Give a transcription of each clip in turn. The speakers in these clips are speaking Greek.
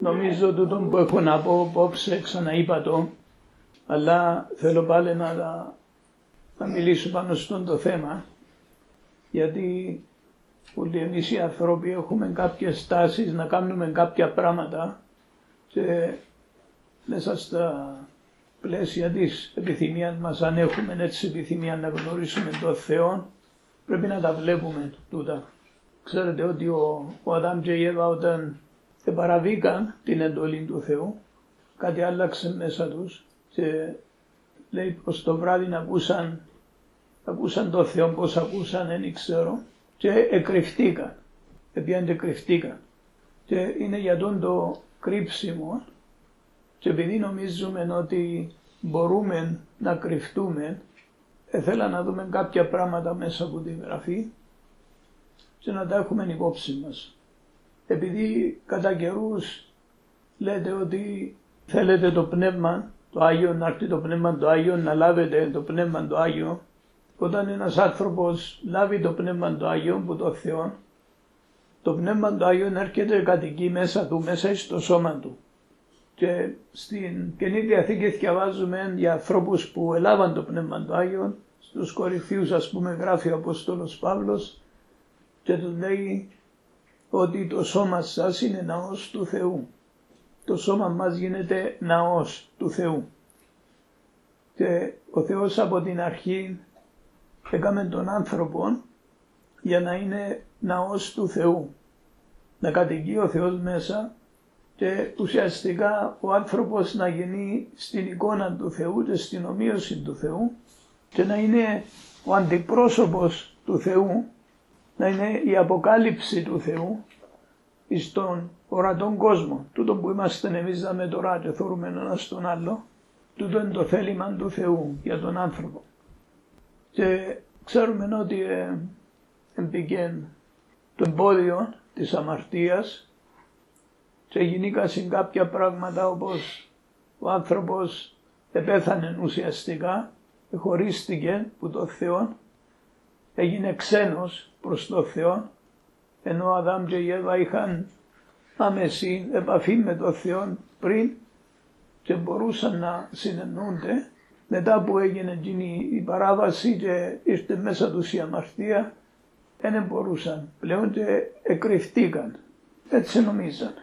Νομίζω τούτο που έχω να πω απόψε, ξαναείπα το, αλλά θέλω πάλι να, να μιλήσω πάνω στον το θέμα, γιατί όλοι εμείς οι άνθρωποι έχουμε κάποιες τάσεις να κάνουμε κάποια πράγματα και μέσα στα πλαίσια της επιθυμίας μας, αν έχουμε έτσι επιθυμία να γνωρίσουμε τον Θεό, πρέπει να τα βλέπουμε τούτα. Ξέρετε ότι ο, ο Αδάμ και η Εύα όταν παραβήκαν την εντολή του Θεού, κάτι άλλαξε μέσα τους και λέει πως το βράδυ να ακούσαν, ακούσαν το Θεό, πως ακούσαν δεν ξέρω και εκρυφτήκαν, επειδή εκρυφτήκαν και είναι για τον το κρύψιμο και επειδή νομίζουμε ότι μπορούμε να κρυφτούμε, ήθελα να δούμε κάποια πράγματα μέσα από τη Γραφή και να τα έχουμε υπόψη μας. Επειδή κατά καιρούς λέτε ότι θέλετε το πνεύμα το Άγιο, να έρθει το πνεύμα το Άγιο, να λάβετε το πνεύμα το Άγιο, όταν ένας άνθρωπος λάβει το πνεύμα το Άγιο που το Θεό, το πνεύμα το Άγιο έρχεται κατοικεί μέσα του, μέσα στο σώμα του. Και στην Καινή Διαθήκη διαβάζουμε για ανθρώπους που έλαβαν το Πνεύμα του Άγιο, στους κορυφίους ας πούμε γράφει ο Απόστολος Παύλος και τους λέει ότι το σώμα σας είναι ναός του Θεού. Το σώμα μας γίνεται ναός του Θεού. Και ο Θεός από την αρχή έκαμε τον άνθρωπο για να είναι ναός του Θεού. Να κατοικεί ο Θεός μέσα και ουσιαστικά ο άνθρωπος να γίνει στην εικόνα του Θεού και στην ομοίωση του Θεού και να είναι ο αντιπρόσωπος του Θεού, να είναι η αποκάλυψη του Θεού στον ορατόν κόσμο. Τούτο που είμαστε εμείς με τώρα και θεωρούμε ένα στον άλλο, τούτο είναι το θέλημα του Θεού για τον άνθρωπο. Και ξέρουμε ότι ε, το εμπόδιο της αμαρτίας και γινήκασαν κάποια πράγματα όπως ο άνθρωπος επέθανε ουσιαστικά, χωρίστηκε που το Θεό, έγινε ξένος προς το Θεό, ενώ ο Αδάμ και η Εύα είχαν άμεση επαφή με το Θεό πριν και μπορούσαν να συνεννούνται, μετά που έγινε εκείνη η παράβαση και ήρθε μέσα τους η αμαρτία, δεν μπορούσαν πλέον και εκρυφτήκαν. Έτσι νομίζαν.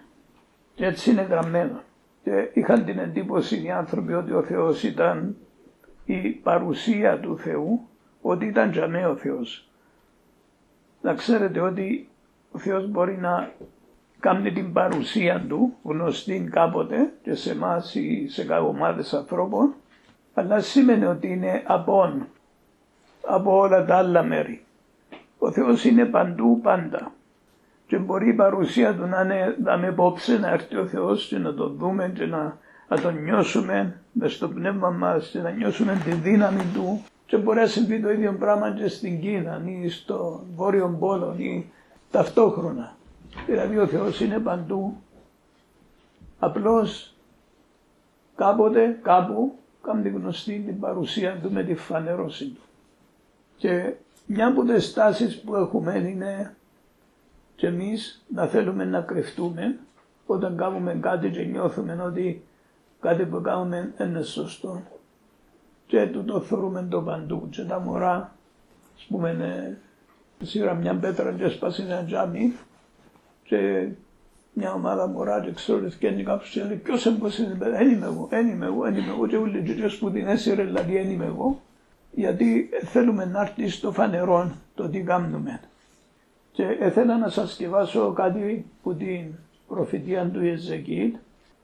Και έτσι είναι γραμμένο. Και είχαν την εντύπωση οι άνθρωποι ότι ο Θεός ήταν η παρουσία του Θεού, ότι ήταν τζαμέ ο Θεός. Να ξέρετε ότι ο Θεός μπορεί να κάνει την παρουσία του γνωστή κάποτε και σε εμάς ή σε ομάδες ανθρώπων, αλλά σημαίνει ότι είναι απόν από όλα τα άλλα μέρη. Ο Θεός είναι παντού πάντα και μπορεί η παρουσία του να είναι να με υπόψη να έρθει ο Θεός και να το δούμε και να, να τον νιώσουμε μες στο πνεύμα μας και να νιώσουμε τη δύναμη του και μπορεί να συμβεί το ίδιο πράγμα και στην Κίνα ή στο Βόρειο Πόλο ή ταυτόχρονα. Δηλαδή ο Θεός είναι παντού. Απλώς κάποτε κάπου κάνει γνωστή την παρουσία του με τη φανερώση του. Και μια από τις τάσεις που έχουμε είναι και εμείς να θέλουμε να κρυφτούμε όταν κάνουμε κάτι και νιώθουμε ότι κάτι που κάνουμε είναι σωστό και το θεωρούμε το παντού. Και τα μωρά ας πούμε σίγουρα μια πέτρα και σπάσει ένα τζάμι και μια ομάδα μωρά και ξέρω ότι φτιάχνει κάποιος και λέει ποιος είναι πως είναι δεν είμαι εγώ, δεν είμαι εγώ, δεν είμαι εγώ και όλοι και που την έσυρε δηλαδή δεν είμαι εγώ γιατί θέλουμε να έρθει στο φανερό το τι κάνουμε. Και ήθελα να σας σκευάσω κάτι που την προφητεία του Ιεζεκίλ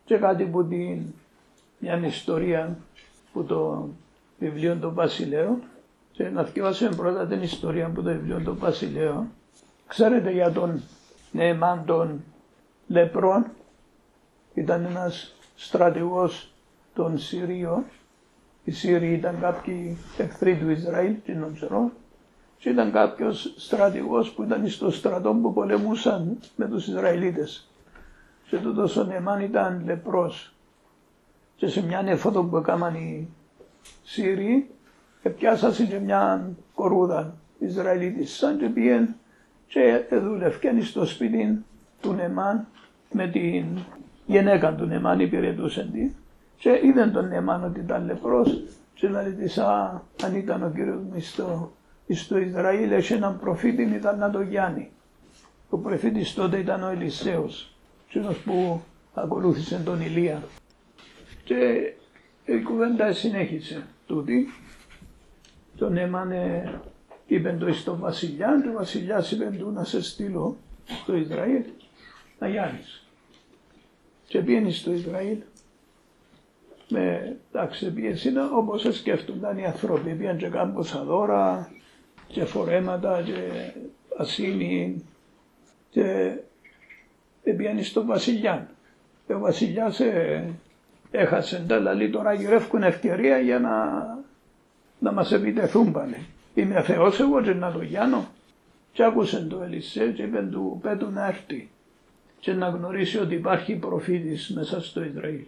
και κάτι που την μια ιστορία που το βιβλίο των Βασιλέων και να σκευάσω πρώτα την ιστορία που το βιβλίο των Βασιλέων. Ξέρετε για τον Νεεμάν των Λεπρών ήταν ένας στρατηγός των Συρίων. Οι Σύριοι ήταν κάποιοι εχθροί του Ισραήλ, τι νομίζω, και ήταν κάποιος στρατηγός που ήταν στο στρατό που πολεμούσαν με τους Ισραηλίτες. Και τούτος ο Νεμάν ήταν λεπρός. Και σε μια νεφότο που έκαναν οι Σύριοι, επιάσασαν και μια κορούδα Ισραηλίτης. Σαν και πήγαινε και δούλευκαν στο σπίτι του Νεμάν με την γυναίκα του Νεμάν υπηρετούσε τη και είδε τον Νεμάν ότι ήταν λεπρός και λέει της α, αν ήταν ο κύριος μου στο, στο Ισραήλ έχει έναν προφήτη ήταν να το Γιάννη. Ο προφήτης τότε ήταν ο Ελισέος, εκείνος που ακολούθησε τον Ηλία. Και η κουβέντα συνέχισε τούτη. Τον έμανε, είπε το στο βασιλιά και ο βασιλιάς είπε του να σε στείλω στο Ισραήλ να γιάνεις. Και πήγαινε στο Ισραήλ με εντάξει πίεση όπως σκέφτονταν οι άνθρωποι. Πήγαν και κάμποσα δώρα και φορέματα και ασύνη και πήγαινε στο βασιλιά. Και ο βασιλιάς ε, έχασε τα λέει τώρα γυρεύκουν ευκαιρία για να, να μας επιτεθούν πάλι. Είμαι Θεός εγώ και να το γιάνω. Και άκουσε το Ελισέ και είπε του πέτου να έρθει και να γνωρίσει ότι υπάρχει προφήτης μέσα στο Ισραήλ.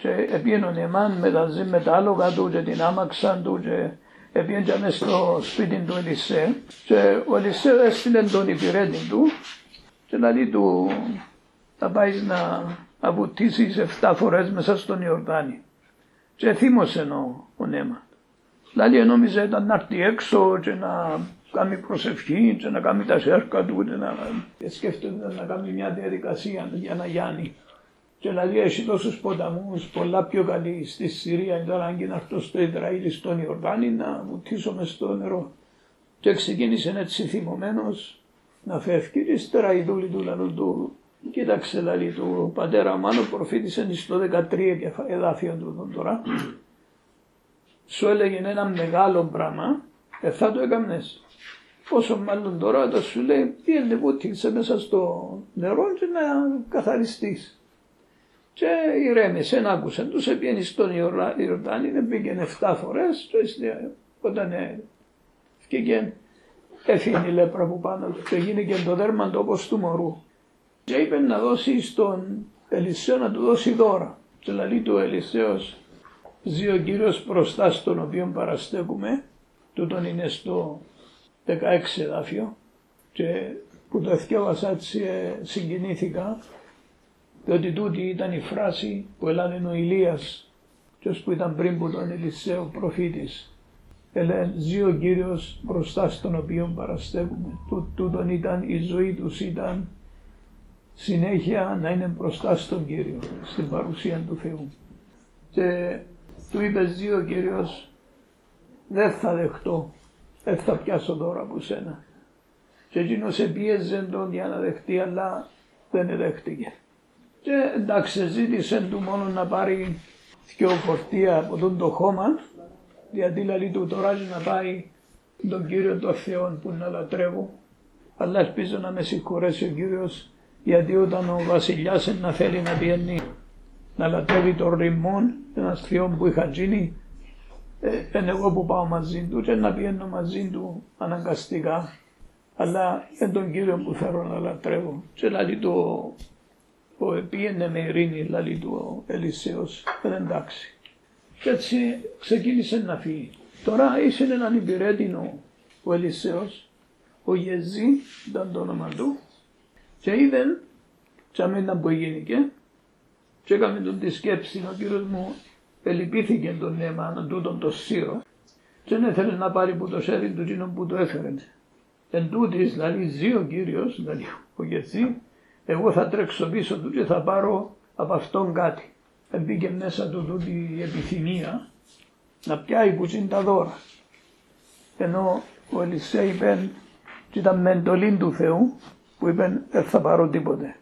Και επίενε ο Νεμάν με τα, με τα άλογα του και την άμαξα του και επίενε στο σπίτι του Ελισέ και ο Ελισέ έστειλε τον υπηρέτη του και λέει του θα πάεις να απουτήσεις 7 φορές μέσα στον Ιορδάνη. Και θύμωσε ο, ο Νέμαν. Δηλαδή νόμιζε ήταν να έρθει έξω και να κάνει προσευχή και να κάνει τα σέρκα του και να σκέφτεται να κάνει μια διαδικασία για να γιάνει. Και δηλαδή έχει τόσους ποταμούς, πολλά πιο καλή στη Συρία, τώρα αν να έρθω στο Ισραήλ, στον Ιορδάνη, να βουτήσω μες στο νερό. Και ξεκίνησε έτσι θυμωμένος να φεύγει και ύστερα η δούλη του λαλού του Κοίταξε δηλαδή του πατέρα Μάνο προφήτησε στο 13 εδάφιο του τώρα. Σου έλεγε ένα μεγάλο πράγμα, ε, θα το έκαμνες. Όσο μάλλον τώρα το σου λέει πήγαινε βούτυξε μέσα στο νερό και να καθαριστείς. Και ηρέμησε, να άκουσε τους, πήγαινε στον Ιορδάνη, πήγαινε 7 φορές και όταν βγήκε έφυγε η λέπρα που πάνω του και γίνηκε το δέρμα όπως του μωρού και είπε να δώσει στον Ελισέο να του δώσει δώρα. Και λαλεί του Ελισέος ζει ο Κύριος μπροστά στον οποίο παραστέκουμε, τούτον είναι στο 16 εδάφιο και που το εθιέβασα έτσι ε, συγκινήθηκα διότι τούτη ήταν η φράση που έλανε ο Ηλίας και που ήταν πριν που τον Ελισέο προφήτης. Ελέν ζει ο Κύριος μπροστά στον οποίο παραστέκουμε. Τούτον ήταν η ζωή τους ήταν συνέχεια να είναι μπροστά στον Κύριο, στην παρουσία του Θεού. Και του είπε ζει ο Κύριος, δεν θα δεχτώ, δεν θα πιάσω τώρα από σένα. Και εκείνος επίεζε τον για να δεχτεί, αλλά δεν δέχτηκε. Και εντάξει, ζήτησε του μόνο να πάρει δυο φορτία από τον το χώμα, γιατί λέει του τώρα να πάει τον Κύριο τον Θεό που να λατρεύω, αλλά ελπίζω να με συγχωρέσει ο Κύριος γιατί όταν ο βασιλιάς να θέλει να πιένει να λατρεύει τον ρημόν, ένα θεό που είχα γίνει, ε, είναι εγώ που πάω μαζί του και να πιένω μαζί του αναγκαστικά, αλλά είναι τον Κύριο που θέλω να λατρεύω. Και λέει το, ο πήγαινε με ειρήνη, λέει του ο Ελισέος, δεν εντάξει. Και έτσι ξεκίνησε να φύγει. Τώρα είσαι έναν υπηρέτηνο ο Ελισέος, ο Γεζή ήταν το όνομα του, και είδε και αμένα που γίνηκε και έκαμε τον τη σκέψη ο κύριος μου ελυπήθηκε τον αίμα τούτον το σύρο και δεν ήθελε να πάρει που το σέρι του εκείνο που το έφερε. Εν τούτης, δηλαδή ζει ο Κύριος, δηλαδή ο Γετσί, εγώ θα τρέξω πίσω του και θα πάρω από αυτόν κάτι. Μπήκε μέσα του τούτη η επιθυμία να πιάει που είναι τα δώρα. Ενώ ο Ελισέ είπε και ήταν με εντολή του Θεού που είπε δεν θα πάρω τίποτε.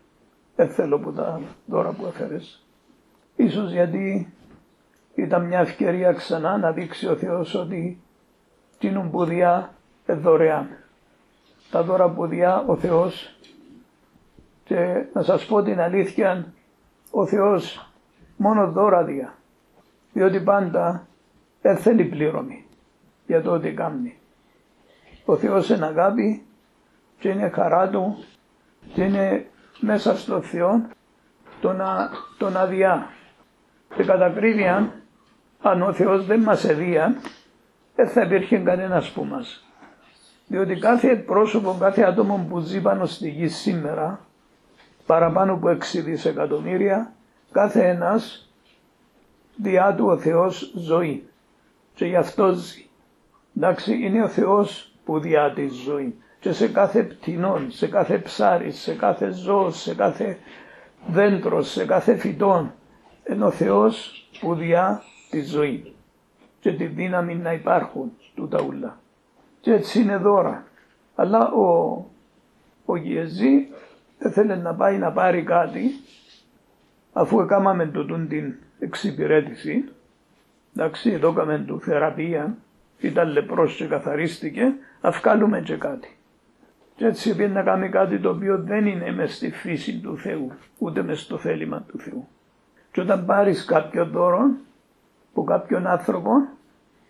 Δεν θέλω που τα δώρα που έφερες. Ίσως γιατί ήταν μια ευκαιρία ξανά να δείξει ο Θεός ότι τίνουν πουδιά δωρεάν. Τα δώρα πουδιά ο Θεός και να σας πω την αλήθεια ο Θεός μόνο δώρα διά. Διότι πάντα δεν θέλει πλήρωμη για το ότι κάνει. Ο Θεός είναι αγάπη και είναι χαρά Του και είναι μέσα στο Θεό τον, α, τον αδειά. Και κατά αν ο Θεός δεν μας εδία, δεν θα υπήρχε κανένας που μας. Διότι κάθε πρόσωπο, κάθε άτομο που ζει πάνω στη γη σήμερα, παραπάνω από 6 δισεκατομμύρια, κάθε ένας διά του ο Θεός ζωή και γι' αυτό ζει. Εντάξει, είναι ο Θεός που διά της ζωή και σε κάθε πτηνόν, σε κάθε ψάρι, σε κάθε ζώο, σε κάθε δέντρο, σε κάθε φυτόν είναι ο Θεός που διά τη ζωή και τη δύναμη να υπάρχουν τούτα ούλα. Και έτσι είναι δώρα. Αλλά ο, ο Γεζή έθελε να πάει να πάρει κάτι αφού έκαναμε τούτον την εξυπηρέτηση εντάξει εδώ έκαμε του θεραπεία ήταν λεπρός και καθαρίστηκε αυκάλουμε και κάτι. Και έτσι πήγε να κάνει κάτι το οποίο δεν είναι μες στη φύση του Θεού, ούτε μες στο θέλημα του Θεού. Και όταν πάρεις κάποιο δώρο από κάποιον άνθρωπο,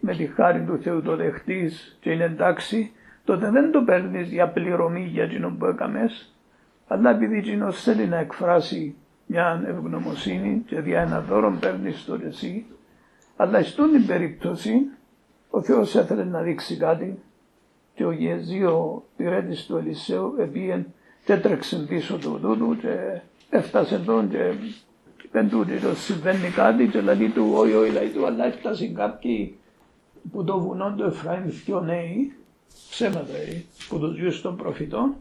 με τη χάρη του Θεού το δεχτείς και είναι εντάξει, τότε δεν το παίρνεις για πληρωμή για εκείνο που έκαμες, αλλά επειδή εκείνος θέλει να εκφράσει μια ευγνωμοσύνη και δια ένα δώρο παίρνεις το εσύ, αλλά στον την περίπτωση ο Θεός έθελε να δείξει κάτι και ο Γεζίο πυρέτης του Ελισέου επίεν και έτρεξε πίσω του τούτου και έφτασε τον και είπεν του ότι το συμβαίνει κάτι και λέει του όχι όχι λέει του αλλά έφτασε κάποιοι που το βουνό του Εφραήμ πιο νέοι ψέματα ε, που τους γιους των προφητών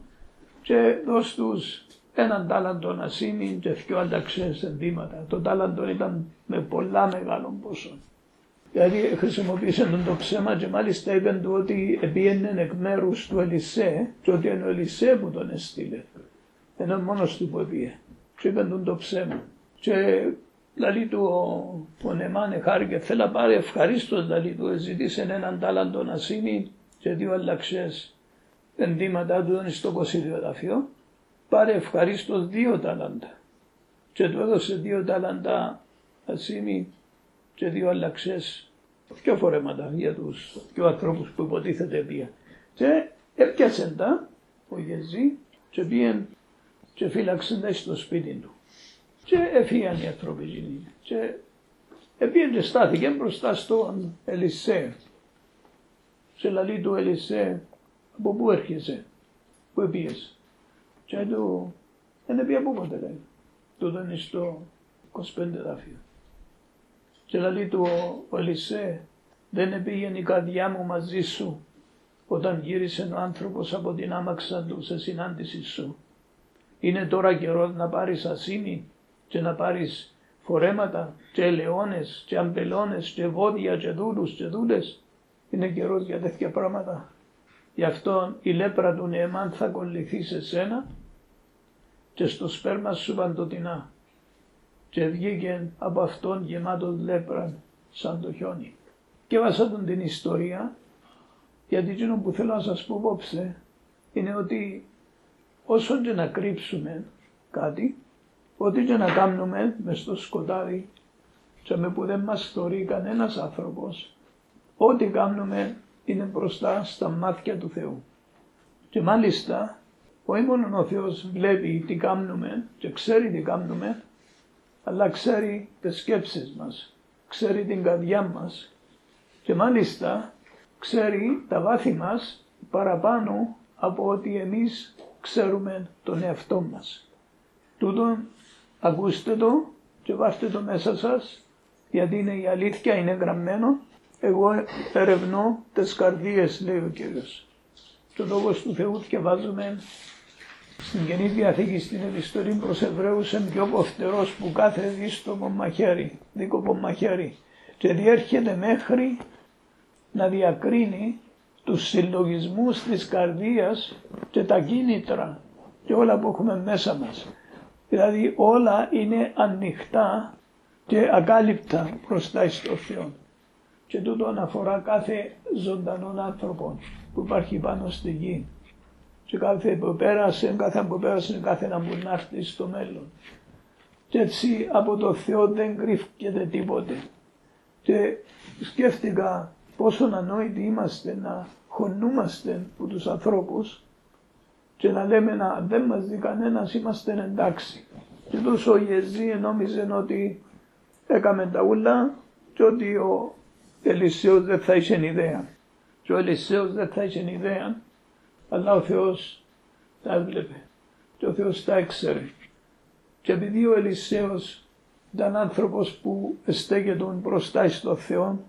και δώσ' τους έναν τάλαντο ασήμι και δυο ανταξίες ενδύματα. Το τάλαντο ήταν με πολλά μεγάλο ποσό. Δηλαδή χρησιμοποίησε τον το ψέμα και μάλιστα είπε του ότι επίενε εκ μέρους του Ελισέ και ότι είναι ο Ελισέ που τον έστειλε. Ενώ μόνος του που επίε. Και είπε τον το ψέμα. Και δηλαδή του ο, ο Νεμάνε χάρηκε θέλει να πάρει ευχαρίστως δηλαδή του ζητήσε έναν τάλαντο να σύνει και δύο αλλαξές ενδύματα του ήταν στο δαφείο. Πάρε ευχαρίστως δύο τάλαντα. Και του έδωσε δύο τάλαντα ασήμι και δύο αλλαξές, πιο φορέματα για τους πιο ανθρώπους που υποτίθεται πια. Και έπιασε τα ο Γεζή και πήγαν και φύλαξε τα στο σπίτι του. Και έφυγαν οι άνθρωποι Και επήγαν και στάθηκε μπροστά στον Ελισέ. Σε λαλή του Ελισέ, από πού έρχεσαι, πού επίες. Και του, δεν επία πού ποτέ λέει. Τούτο είναι στο 25 δάφιο. Και λέει του ο Ελισέ, δεν πήγαινε η καρδιά μου μαζί σου όταν γύρισε ο άνθρωπος από την άμαξα του σε συνάντηση σου. Είναι τώρα καιρό να πάρεις ασύνη και να πάρεις φορέματα και ελαιώνες και αμπελώνες και βόδια και δούλους και δούλες. Είναι καιρός για τέτοια πράγματα. Γι' αυτό η λέπρα του Νεεμάν θα κολληθεί σε σένα και στο σπέρμα σου παντοτινά και βγήκε από αυτόν γεμάτος λέπρα σαν το χιόνι. Και βάσα τον την ιστορία γιατί εκείνο που θέλω να σας πω απόψε είναι ότι όσο και να κρύψουμε κάτι, ό,τι και να κάνουμε μες στο σκοτάδι και με που δεν μας θεωρεί κανένας άνθρωπος, ό,τι κάνουμε είναι μπροστά στα μάτια του Θεού. Και μάλιστα, όχι μόνο ο Θεός βλέπει τι κάνουμε και ξέρει τι κάνουμε, αλλά ξέρει τις σκέψεις μας, ξέρει την καρδιά μας και μάλιστα ξέρει τα βάθη μας παραπάνω από ότι εμείς ξέρουμε τον εαυτό μας. Τούτον ακούστε το και βάστε το μέσα σας γιατί είναι η αλήθεια, είναι γραμμένο. Εγώ ερευνώ τις καρδίες λέει ο Κύριος. Το λόγο του Θεού και βάζουμε στην Καινή Διαθήκη στην επιστολή προς Εβραίους είναι πιο κοφτερός που κάθε δίστομο μαχαίρι, δίκοπο μαχαίρι και διέρχεται μέχρι να διακρίνει τους συλλογισμούς της καρδίας και τα κίνητρα και όλα που έχουμε μέσα μας. Δηλαδή όλα είναι ανοιχτά και ακάλυπτα μπροστά στο Θεό. Και τούτο αναφορά κάθε ζωντανό άνθρωπο που υπάρχει πάνω στη γη και κάθε που πέρασε, κάθε που πέρασε, κάθε να μπορεί να έρθει στο μέλλον. Και έτσι από το Θεό δεν κρύφκεται τίποτε. Και σκέφτηκα πόσο ανόητοι είμαστε να χωνούμαστε από τους ανθρώπους και να λέμε να δεν μας δει κανένας είμαστε εντάξει. Και τόσο ο Ιεζή νόμιζε ότι έκαμε τα ούλα και ότι ο Ελισέος δεν θα είχε ιδέα. Και ο Ελισέος δεν θα είχε ιδέα αλλά ο Θεός τα έβλεπε και ο Θεός τα έξερε. Και επειδή ο Ελισέος Ήταν άνθρωπος που στέκεται μπροστά στο Θεό,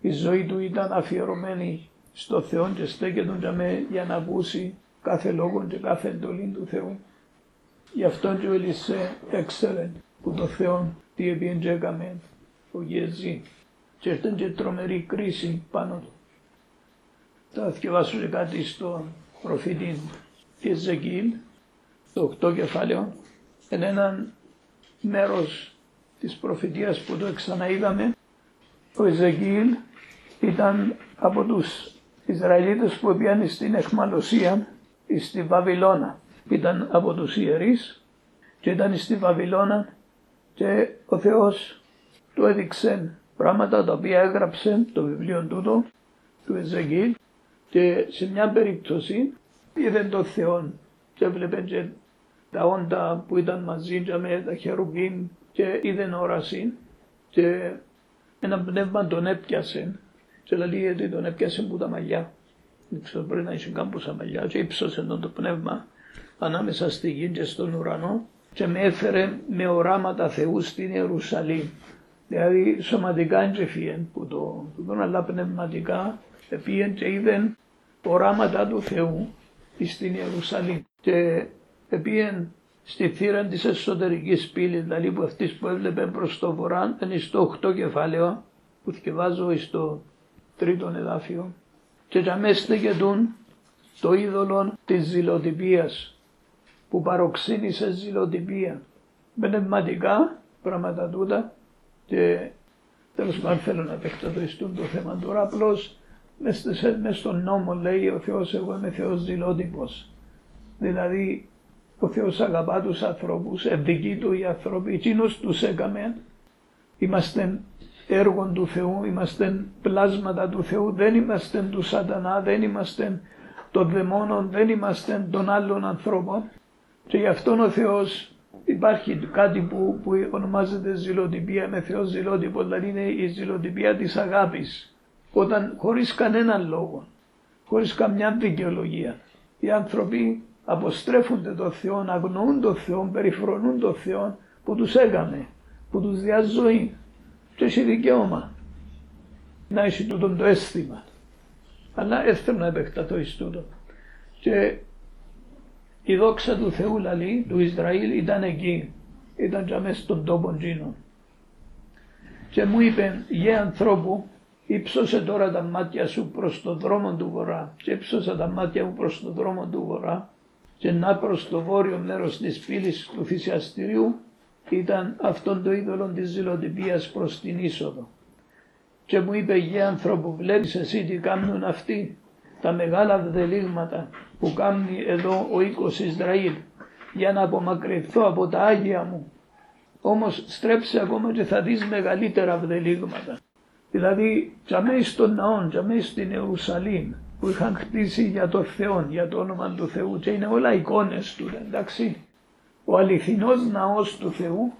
η ζωή του ήταν αφιερωμένη στο Θεό και στέκεται για να ακούσει κάθε λόγο και κάθε εντολή του Θεού. Γι' αυτό και ο Ελισέ έξερε που το Θεό τι έπιεν ο Γεζή και ήταν και τρομερή κρίση πάνω του. Θα διαβάσω και κάτι στο προφήτη Εζεκίλ, το 8 κεφάλαιο, εν έναν μέρος της προφητείας που το ξαναείδαμε, ο Εζεκίλ ήταν από τους Ισραηλίτες που πήγαν στην εχμαλωσία στη Βαβυλώνα. Ήταν από τους ιερείς και ήταν στη Βαβυλώνα και ο Θεός του έδειξε πράγματα τα οποία έγραψε το βιβλίο τούτο του Εζεγγίλ και σε μια περίπτωση είδε το Θεό και έβλεπε και τα όντα που ήταν μαζί και με τα χερουβίν και είδε όραση και ένα πνεύμα τον έπιασε και λέει ότι τον έπιασε που τα μαλλιά. Δεν ξέρω πρέπει να είσαι κάμποσα μαλλιά και ύψωσε τον το πνεύμα ανάμεσα στη γη και στον ουρανό και με έφερε με οράματα Θεού στην Ιερουσαλήμ. Δηλαδή σωματικά δεν που το, το αλλά πνευματικά επίεν και είδεν οράματα του Θεού στην Ιερουσαλήμ. Και επίεν στη θύρα της εσωτερικής πύλης, δηλαδή που αυτής που έβλεπε προς το βορρά, ήταν στο 8 κεφάλαιο που θυκευάζω στο τρίτο εδάφιο. Και για μέσα το είδωλο της ζηλοτυπίας που παροξύνησε ζηλοτυπία. Πνευματικά πράγματα τούτα και τέλος πάντων θέλω να επεκτατωιστούν το θέμα τώρα απλώς μέσα στον νόμο λέει ο Θεός εγώ είμαι Θεός ζηλότυπος. Δηλαδή ο Θεός αγαπά τους ανθρώπους, ευδικεί του οι άνθρωποι, εκείνος τους έκαμε, είμαστε έργων του Θεού, είμαστε πλάσματα του Θεού, δεν είμαστε του σατανά, δεν είμαστε των δαιμόνων, δεν είμαστε των άλλων ανθρώπων και γι' αυτόν ο Θεός υπάρχει κάτι που, που ονομάζεται ζηλοτυπία με Θεός ζηλότυπο, δηλαδή είναι η ζηλοτυπία της αγάπης. Όταν χωρίς κανέναν λόγο, χωρίς καμιά δικαιολογία, οι άνθρωποι αποστρέφονται το Θεό, αγνοούν το Θεό, περιφρονούν το Θεό που τους έκαμε, που τους διάζει ζωή και έχει δικαίωμα να έχει τούτο το αίσθημα. Αλλά έθελα να επεκταθώ εις τούτο. Και η δόξα του Θεού λαλή, του Ισραήλ ήταν εκεί. Ήταν και μέσα στον τόπο τζίνο. Και μου είπε, γε ανθρώπου, ύψωσε τώρα τα μάτια σου προς το δρόμο του βορρά. Και ύψωσα τα μάτια μου προς το δρόμο του βορρά και να προς το βόρειο μέρος της πύλης του θυσιαστηρίου ήταν αυτόν το είδωλο της ζηλοτυπίας προς την είσοδο. Και μου είπε γε ανθρώπου βλέπεις εσύ τι κάνουν αυτοί τα μεγάλα βδελίγματα που κάνει εδώ ο οίκος Ισραήλ για να απομακρυνθώ από τα Άγια μου. Όμως στρέψε ακόμα και θα δεις μεγαλύτερα βδελίγματα. Δηλαδή τζαμί στον ναό, τζαμί στην Ιερουσαλήμ που είχαν χτίσει για το Θεό, για το όνομα του Θεού και είναι όλα εικόνες του εντάξει. Ο αληθινός ναός του Θεού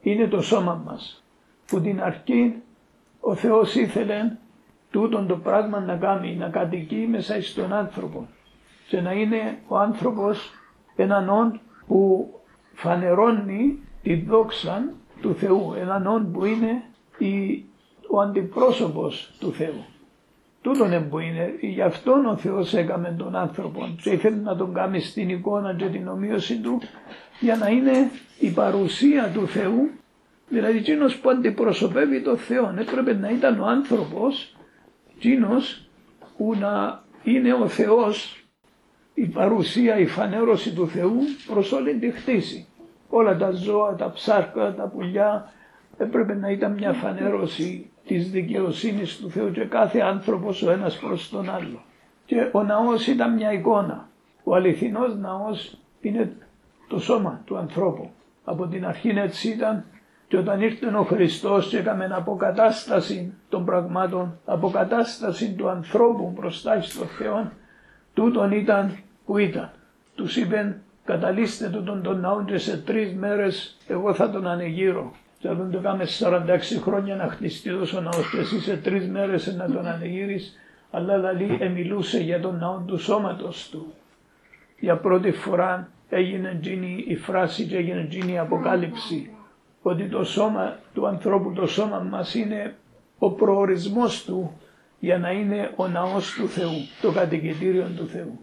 είναι το σώμα μας που την αρχή ο Θεός ήθελε τούτον το πράγμα να κάνει, να κατοικεί μέσα στον άνθρωπο και να είναι ο άνθρωπος έναν όν που φανερώνει τη δόξα του Θεού, έναν όν που είναι η, ο αντιπρόσωπος του Θεού. Τούτον που είναι, γι' αυτόν ο Θεός έκαμε τον άνθρωπο και ήθελε να τον κάνει στην εικόνα και την ομοίωση του για να είναι η παρουσία του Θεού, δηλαδή εκείνος που αντιπροσωπεύει το Θεό. Έπρεπε να ήταν ο άνθρωπος εκείνος που να είναι ο Θεός η παρουσία, η φανέρωση του Θεού προς όλη τη χτίση. Όλα τα ζώα, τα ψάρκα, τα πουλιά έπρεπε να ήταν μια φανέρωση της δικαιοσύνης του Θεού και κάθε άνθρωπος ο ένας προς τον άλλο. Και ο ναός ήταν μια εικόνα. Ο αληθινός ναός είναι το σώμα του ανθρώπου. Από την αρχή έτσι ήταν και όταν ήρθε ο Χριστός και έκαμε αποκατάσταση των πραγμάτων, αποκατάσταση του ανθρώπου μπροστά στο Θεό, τούτον ήταν που ήταν. Τους είπε καταλήστε τον τον ναό και σε τρεις μέρες εγώ θα τον ανεγείρω. Και δεν το κάμε 46 χρόνια να χτιστεί τόσο ναός και εσύ σε τρεις μέρες να τον ανεγείρεις, αλλά δηλαδή εμιλούσε για τον ναό του σώματος του. Για πρώτη φορά έγινε εκείνη η φράση και έγινε εκείνη η αποκάλυψη ότι το σώμα του ανθρώπου, το σώμα μας είναι ο προορισμός του για να είναι ο ναός του Θεού, το κατοικητήριο του Θεού.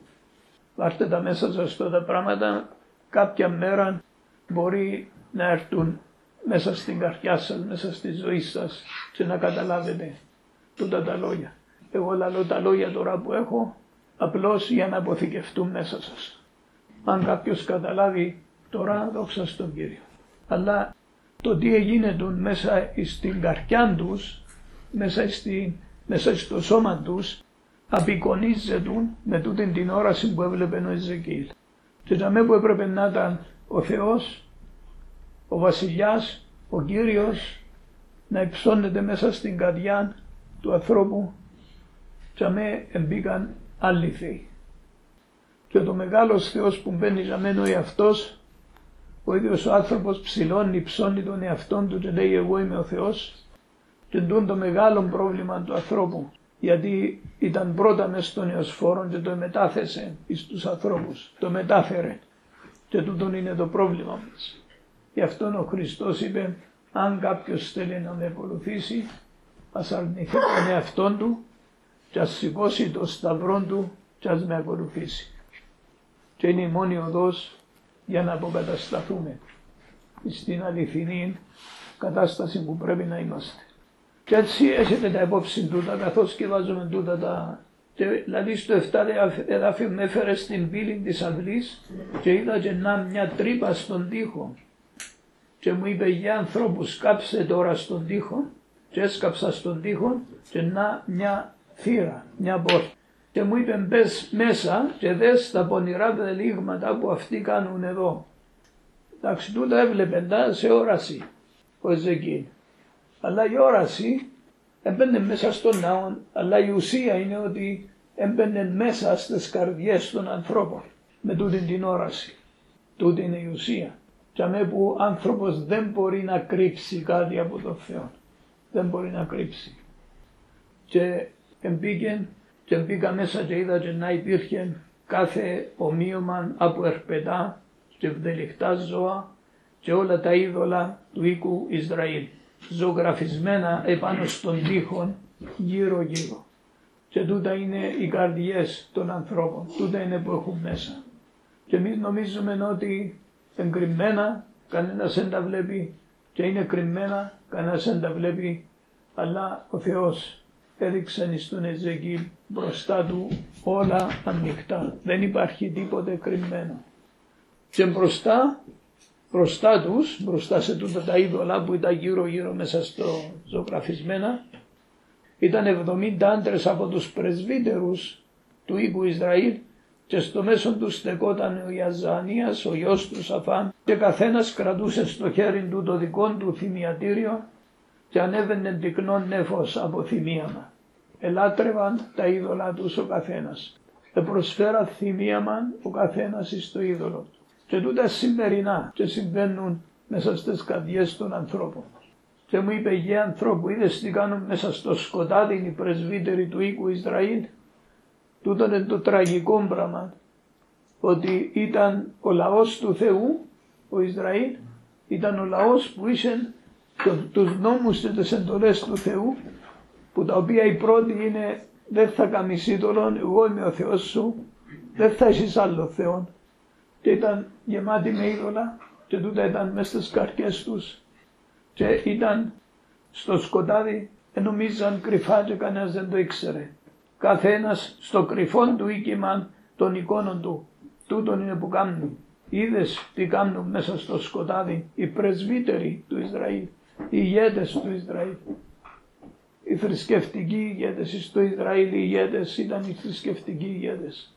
Βάρτε τα μέσα σας αυτά τα πράγματα, κάποια μέρα μπορεί να έρθουν μέσα στην καρδιά σας, μέσα στη ζωή σας και να καταλάβετε τούτα τα λόγια. Εγώ λαλώ τα λόγια τώρα που έχω απλώς για να αποθηκευτούν μέσα σας. Αν κάποιος καταλάβει τώρα δόξα στον Κύριο. Αλλά το τι έγινε μέσα στην καρδιά τους, μέσα, στη, μέσα στο σώμα τους, απεικονίζεται με τούτη την όραση που έβλεπε ο Εζεκίλ. Και τα που έπρεπε να ήταν ο Θεός, ο βασιλιάς, ο Κύριος, να υψώνεται μέσα στην καρδιά του ανθρώπου και με εμπήκαν άλλοι θεοί. Και το μεγάλος Θεός που μπαίνει για μένα ο εαυτός, ο ίδιος ο άνθρωπος ψηλώνει, ψώνει τον εαυτόν του και λέει εγώ είμαι ο Θεός και τούν το μεγάλο πρόβλημα του ανθρώπου γιατί ήταν πρώτα μες στον Ιωσφόρο και το μετάθεσε εις τους ανθρώπους, το μετάφερε και τούτον είναι το πρόβλημα μας. Γι' αυτό ο Χριστός είπε αν κάποιος θέλει να με ακολουθήσει ας αρνηθεί τον εαυτόν του και ας σηκώσει το σταυρό του και ας με ακολουθήσει. Και είναι η μόνη οδός για να αποκατασταθούμε στην αληθινή κατάσταση που πρέπει να είμαστε. Και έτσι έχετε τα υπόψη τούτα καθώς βάζουμε τούτα τα... Και, δηλαδή στο 7 εδάφιο με έφερε στην πύλη της αυλής και είδα και να μια τρύπα στον τοίχο και μου είπε για ανθρώπους κάψε τώρα στον τοίχο και έσκαψα στον τοίχο και να μια θύρα, μια πόρτα. Και μου είπε μπες μέσα και δες τα πονηρά δελίγματα που αυτοί κάνουν εδώ. Εντάξει τούτα έβλεπε σε όραση ο Εζεκίλ. Αλλά η όραση έμπαινε μέσα στον ναό, αλλά η ουσία είναι ότι έμπαινε μέσα στις καρδιές των ανθρώπων με τούτη την όραση. Τούτη είναι η ουσία. Και αμέ που ο άνθρωπος δεν μπορεί να κρύψει κάτι από τον Θεό. Δεν μπορεί να κρύψει. Και εμπήκε και μπήκα μέσα και είδα και να υπήρχε κάθε ομοίωμα από ερπετά και βδελιχτά ζώα και όλα τα είδωλα του οίκου Ισραήλ ζωγραφισμένα επάνω στον τοίχο γύρω γύρω. Και τούτα είναι οι καρδιές των ανθρώπων, τούτα είναι που έχουν μέσα. Και εμείς νομίζουμε ότι εγκριμμένα κανένας δεν τα βλέπει και είναι κρυμμένα κανένας δεν τα βλέπει αλλά ο Θεός έδειξε στον Εζεκίλ μπροστά του όλα ανοιχτά. Δεν υπάρχει τίποτε κρυμμένο. Και μπροστά μπροστά τους, μπροστά σε τούτα τα είδωλα που ήταν γύρω γύρω μέσα στο ζωγραφισμένα, ήταν 70 άντρες από τους πρεσβύτερους του οίκου Ισραήλ και στο μέσο του στεκόταν ο Ιαζανίας, ο γιος του Σαφάν και καθένας κρατούσε στο χέρι του το δικό του θυμιατήριο και ανέβαινε τυκνό νέφος από θυμίαμα. Ελάτρευαν τα είδωλα τους ο καθένας. Επροσφέρα θυμίαμα ο καθένας στο είδωλο του. Και τούτα σημερινά και συμβαίνουν μέσα στις καρδιές των ανθρώπων. Και μου είπε για ανθρώπου είδες τι κάνουν μέσα στο σκοτάδι οι πρεσβύτεροι του οίκου Ισραήλ; Τούτο είναι το τραγικό πράγμα ότι ήταν ο λαός του Θεού, ο Ισραήλ, ήταν ο λαός που είχε τους νόμους και τις εντολές του Θεού που τα οποία η πρώτη είναι δεν θα κάνεις είδωλον, εγώ είμαι ο Θεός σου, δεν θα έχεις άλλο Θεό και ήταν γεμάτοι με είδωλα και τούτα ήταν μέσα στις καρδιές τους και ήταν στο σκοτάδι νομίζαν κρυφά και κανένας δεν το ήξερε. Καθένας στο κρυφόν του οίκημα των εικόνων του. Τούτον είναι που κάνουν. Είδες τι κάνουν μέσα στο σκοτάδι οι πρεσβύτεροι του Ισραήλ, οι ηγέτες του Ισραήλ. Οι θρησκευτικοί ηγέτες στο Ισραήλ, οι ηγέτες ήταν οι θρησκευτικοί ηγέτες.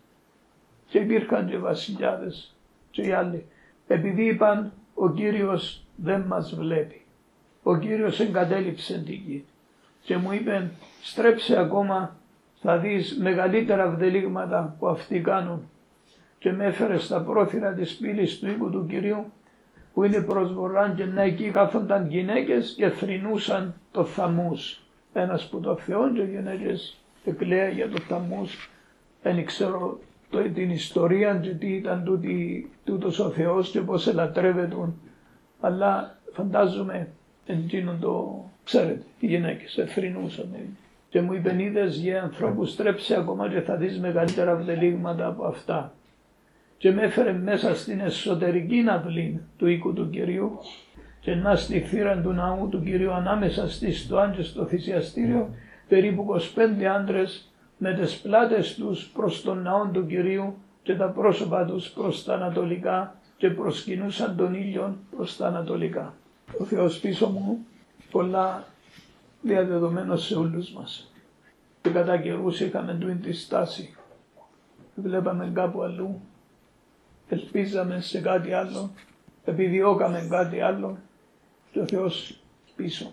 Και υπήρχαν και βασιλιάδες και οι άλλοι. Επειδή είπαν ο Κύριος δεν μας βλέπει. Ο Κύριος εγκατέλειψε την γη και μου είπε στρέψε ακόμα θα δεις μεγαλύτερα βδελίγματα που αυτοί κάνουν και με έφερες στα πρόθυρα της πύλης του οίκου του Κυρίου που είναι προς βορράν και να εκεί κάθονταν γυναίκες και θρυνούσαν το θαμούς. Ένας που το Θεό και οι γυναίκες εκλαία για το θαμούς. Δεν ξέρω το, την ιστορία και τι ήταν τούτη, τούτος ο Θεός και πώς ελατρεύεται αλλά φαντάζομαι εντύνον το ξέρετε, οι γυναίκες εθρινούσαν. Και μου είπε είδες για ανθρώπους στρέψε ακόμα και θα δεις μεγαλύτερα βδελίγματα από αυτά. Και με έφερε μέσα στην εσωτερική αυλή του οίκου του Κυρίου και να στη θύρα του ναού του Κυρίου ανάμεσα στη στοάν και στο θυσιαστήριο περίπου 25 άντρες με τις πλάτες τους προς τον ναό του Κυρίου και τα πρόσωπα τους προς τα ανατολικά και προσκυνούσαν τον ήλιο προς τα ανατολικά. Ο Θεός πίσω μου πολλά διαδεδομένος σε όλους μας. Και κατά καιρούς είχαμε του τη στάση. Βλέπαμε κάπου αλλού, ελπίζαμε σε κάτι άλλο, επιδιώκαμε κάτι άλλο και ο Θεός πίσω.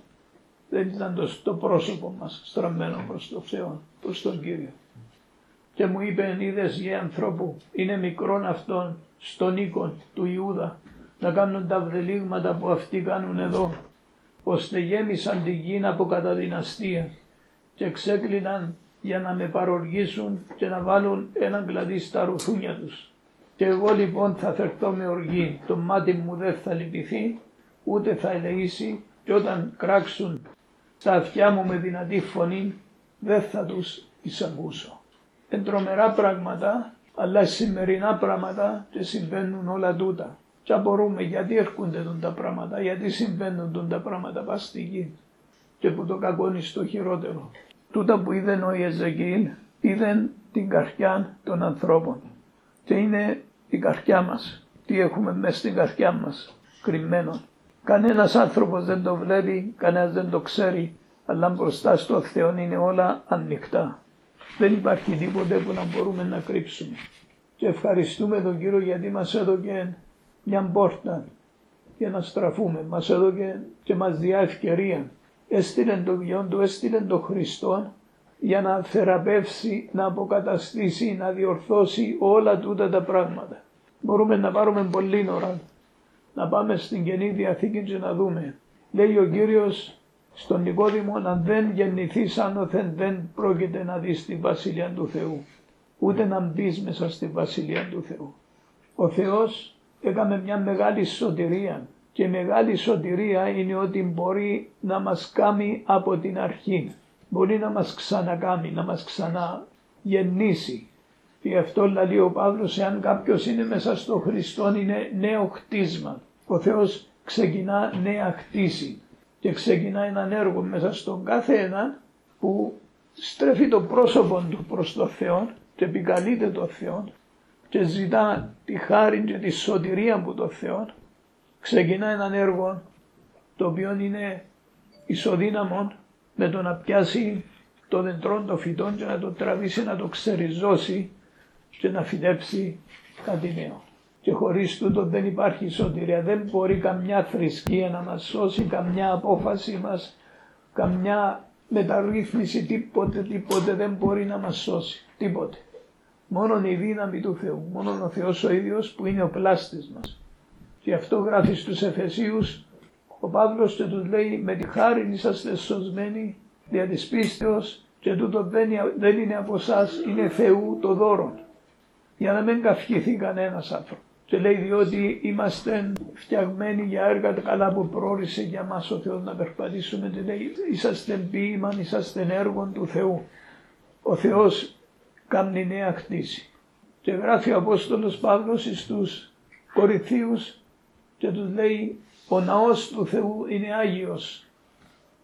Δεν ήταν το, το πρόσωπο μας στραμμένο προς τον Θεό, προς τον Κύριο. Και μου είπε είδες για ανθρώπου, είναι μικρόν αυτόν στον οίκο του Ιούδα να κάνουν τα βδελίγματα που αυτοί κάνουν εδώ ώστε γέμισαν τη γη από καταδυναστία και ξέκλειναν για να με παροργήσουν και να βάλουν έναν κλαδί στα ρουθούνια τους. Και εγώ λοιπόν θα φερθώ με οργή, το μάτι μου δεν θα λυπηθεί, ούτε θα ελεήσει και όταν κράξουν στα αυτιά μου με δυνατή φωνή δεν θα τους εισακούσω. Εν τρομερά πράγματα, αλλά σημερινά πράγματα και συμβαίνουν όλα τούτα. Και μπορούμε γιατί έρχονται τα πράγματα, γιατί συμβαίνουν τα πράγματα πας στη γη και που το κακόνι στο χειρότερο. Τούτα που είδε ο Ιεζεκίλ είδε την καρδιά των ανθρώπων και είναι η καρδιά μας. Τι έχουμε μέσα στην καρδιά μας κρυμμένο. Κανένας άνθρωπος δεν το βλέπει, κανένας δεν το ξέρει, αλλά μπροστά στο Θεό είναι όλα ανοιχτά. Δεν υπάρχει τίποτε που να μπορούμε να κρύψουμε. Και ευχαριστούμε τον Κύριο γιατί μας έδωκε μια πόρτα για να στραφούμε. Μας έδωκε και μας διά ευκαιρία. Έστειλε τον Υιόν του, έστειλε τον Χριστό για να θεραπεύσει, να αποκαταστήσει, να διορθώσει όλα τούτα τα πράγματα. Μπορούμε να πάρουμε πολύ ώρα, να πάμε στην Καινή Διαθήκη και να δούμε. Λέει ο Κύριος στον Νικόδημο αν δεν γεννηθείς άνωθεν δεν πρόκειται να δεις τη Βασιλεία του Θεού. Ούτε να μπεις μέσα στη Βασιλεία του Θεού. Ο Θεός έκαμε μια μεγάλη σωτηρία και η μεγάλη σωτηρία είναι ότι μπορεί να μας κάνει από την αρχή. Μπορεί να μας ξανακάμει, να μας ξαναγεννήσει. Γι' αυτό λέει ο Παύλος, εάν κάποιος είναι μέσα στο Χριστό είναι νέο χτίσμα. Ο Θεός ξεκινά νέα χτίση και ξεκινά έναν έργο μέσα στον κάθε ένα που στρέφει το πρόσωπο του προς το Θεό και επικαλείται το Θεό και ζητά τη χάρη και τη σωτηρία από το Θεό ξεκινά έναν έργο το οποίο είναι ισοδύναμο με το να πιάσει το δεντρό των φυτών και να το τραβήσει να το ξεριζώσει και να φυτέψει κάτι νέο. Και χωρίς τούτο δεν υπάρχει σωτηρία. Δεν μπορεί καμιά θρησκεία να μας σώσει, καμιά απόφαση μας, καμιά μεταρρύθμιση, τίποτε, τίποτε δεν μπορεί να μας σώσει. Τίποτε. Μόνο η δύναμη του Θεού, μόνο ο Θεός ο ίδιος που είναι ο πλάστης μας. Και αυτό γράφει στους Εφεσίους ο Παύλος και τους λέει με τη χάρη είσαστε σωσμένοι δια της πίστεως και τούτο δεν είναι από εσάς, είναι Θεού το δώρο. Για να μην καυχηθεί κανένας άνθρωπο. Και λέει διότι είμαστε φτιαγμένοι για έργα καλά που πρόορισε για μας ο Θεός να περπατήσουμε και λέει είσαστε ποίημαν, είσαστε έργων του Θεού. Ο Θεός κάνει νέα χτίση. Και γράφει ο Απόστολος Παύλος στους Κορυθίους και τους λέει ο ναός του Θεού είναι Άγιος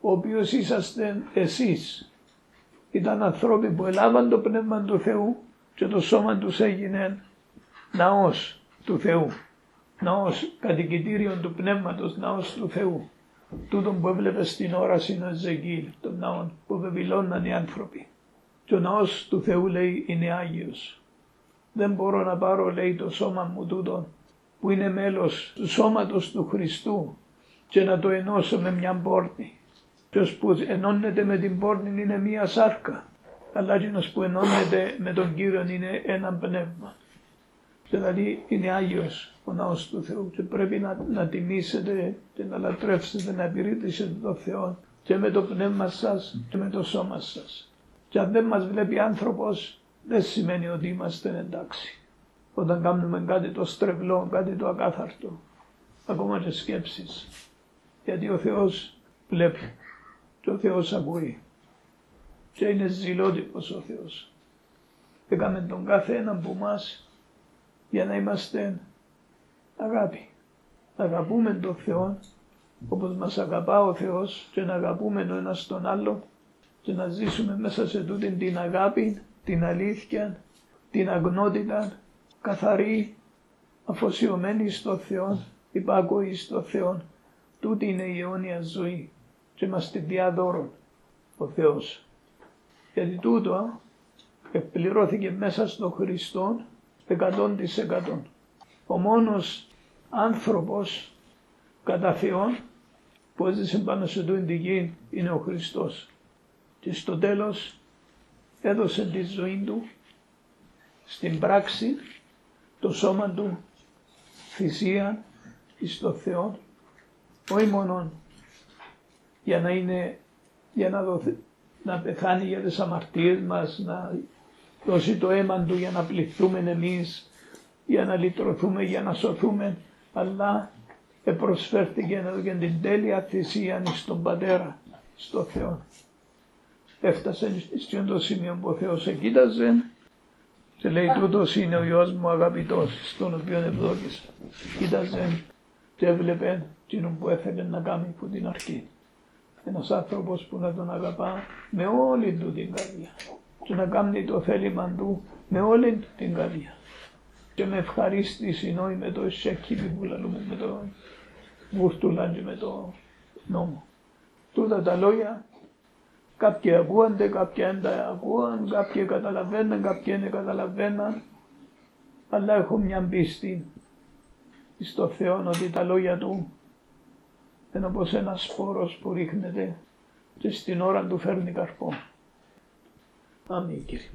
ο οποίος είσαστε εσείς. Ήταν ανθρώποι που ελάβαν το πνεύμα του Θεού και το σώμα τους έγινε ναός του Θεού. Ναός κατοικητήριο του πνεύματος, ναός του Θεού. Τούτον που έβλεπες στην όραση ο Ζεγγίλ, τον ναό που βεβηλώναν οι άνθρωποι. Και ο ναός του Θεού λέει είναι Άγιος. Δεν μπορώ να πάρω λέει το σώμα μου τούτο που είναι μέλος του σώματος του Χριστού και να το ενώσω με μια πόρτη. Ποιος που ενώνεται με την πόρτη είναι μια σάρκα, αλλά εκείνος που ενώνεται με τον Κύριο είναι ένα πνεύμα. Δηλαδή είναι Άγιος ο ναός του Θεού και πρέπει να, να τιμήσετε και να λατρεύσετε, να επιρρήτησετε τον Θεό και με το πνεύμα σας και με το σώμα σας. Και αν δεν μας βλέπει άνθρωπος δεν σημαίνει ότι είμαστε εντάξει όταν κάνουμε κάτι το στρεβλό, κάτι το ακάθαρτο, ακόμα και σκέψεις. Γιατί ο Θεός βλέπει και ο Θεός ακούει και είναι ζηλότυπος ο Θεός. Έκαμε τον κάθε έναν που μας για να είμαστε αγάπη. Αγαπούμε τον Θεό όπως μας αγαπά ο Θεός και να αγαπούμε ο ένας τον άλλο και να ζήσουμε μέσα σε τούτη την αγάπη, την αλήθεια, την αγνότητα, καθαρή, αφοσιωμένη στο Θεό, υπάκοη στο Θεό. Τούτη είναι η αιώνια ζωή και μας τη διαδώρουν ο Θεός. Γιατί τούτο εκπληρώθηκε μέσα στο Χριστό 100%. Ο μόνος άνθρωπος κατά Θεόν που έζησε πάνω σε τούτη τη γη είναι ο Χριστός. Και στο τέλος έδωσε τη ζωή του στην πράξη το σώμα του θυσία εις το Θεό όχι μόνο για να είναι για να, δοθεί, να πεθάνει για τις αμαρτίες μας να δώσει το αίμα του για να πληθούμε εμείς για να λυτρωθούμε για να σωθούμε. Αλλά επροσφέρθηκε να δώσει την τέλεια θυσία στον Πατέρα στο Θεό έφτασε στο σημείο που ο Θεός εκείταζε και λέει τούτος είναι ο Υιός μου αγαπητός στον οποίο ευδόκησα. Κοίταζε και έβλεπε εκείνον που έφερε να κάνει από την αρχή. Ένας άνθρωπος που να τον αγαπά με όλη του την καρδιά και να κάνει το θέλημα του με όλη του την καρδιά και με ευχαρίστηση νόη με το σεκίδι που λαλούμε με το βουρτουλάντι με το νόμο. Τούτα τα λόγια Κάποιοι ακούονται, κάποιοι δεν τα ακούαν, κάποιοι καταλαβαίνουν, κάποιοι δεν καταλαβαίνουν. Αλλά έχω μια πίστη στο Θεό ότι τα λόγια Του είναι όπως ένας σπόρος που ρίχνεται και στην ώρα του φέρνει καρπό. Αμήν Κύριε.